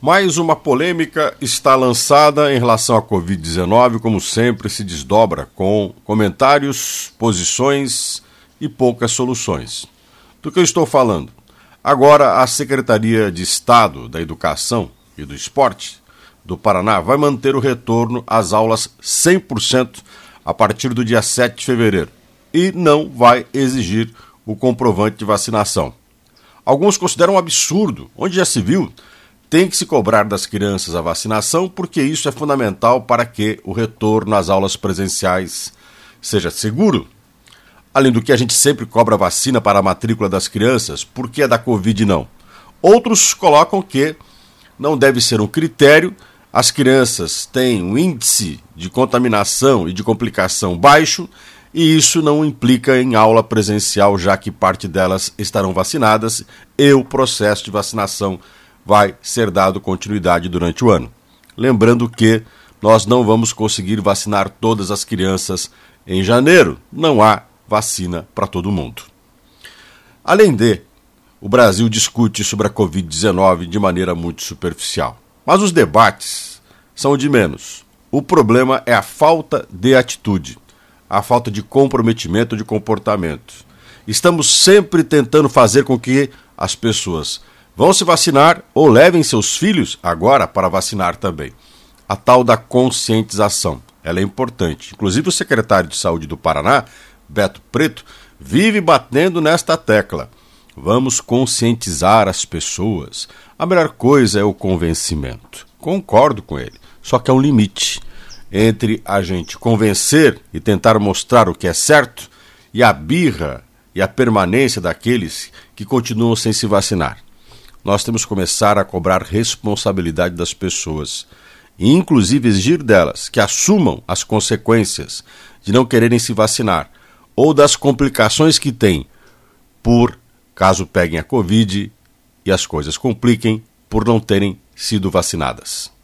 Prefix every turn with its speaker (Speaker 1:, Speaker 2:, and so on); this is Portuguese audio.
Speaker 1: Mais uma polêmica está lançada em relação à Covid-19, como sempre, se desdobra com comentários, posições e poucas soluções. Do que eu estou falando? Agora, a Secretaria de Estado da Educação e do Esporte do Paraná vai manter o retorno às aulas 100% a partir do dia 7 de fevereiro e não vai exigir o comprovante de vacinação. Alguns consideram um absurdo, onde já se viu tem que se cobrar das crianças a vacinação porque isso é fundamental para que o retorno às aulas presenciais seja seguro. Além do que a gente sempre cobra vacina para a matrícula das crianças, por que a da Covid não? Outros colocam que não deve ser um critério, as crianças têm um índice de contaminação e de complicação baixo e isso não implica em aula presencial, já que parte delas estarão vacinadas e o processo de vacinação vai ser dado continuidade durante o ano. Lembrando que nós não vamos conseguir vacinar todas as crianças em janeiro, não há vacina para todo mundo. Além de, o Brasil discute sobre a Covid-19 de maneira muito superficial. Mas os debates são de menos. O problema é a falta de atitude, a falta de comprometimento de comportamento. Estamos sempre tentando fazer com que as pessoas Vão se vacinar ou levem seus filhos agora para vacinar também. A tal da conscientização. Ela é importante. Inclusive o secretário de Saúde do Paraná, Beto Preto, vive batendo nesta tecla. Vamos conscientizar as pessoas. A melhor coisa é o convencimento. Concordo com ele. Só que há um limite entre a gente convencer e tentar mostrar o que é certo e a birra e a permanência daqueles que continuam sem se vacinar nós temos que começar a cobrar responsabilidade das pessoas e, inclusive, exigir delas que assumam as consequências de não quererem se vacinar ou das complicações que têm por caso peguem a Covid e as coisas compliquem por não terem sido vacinadas.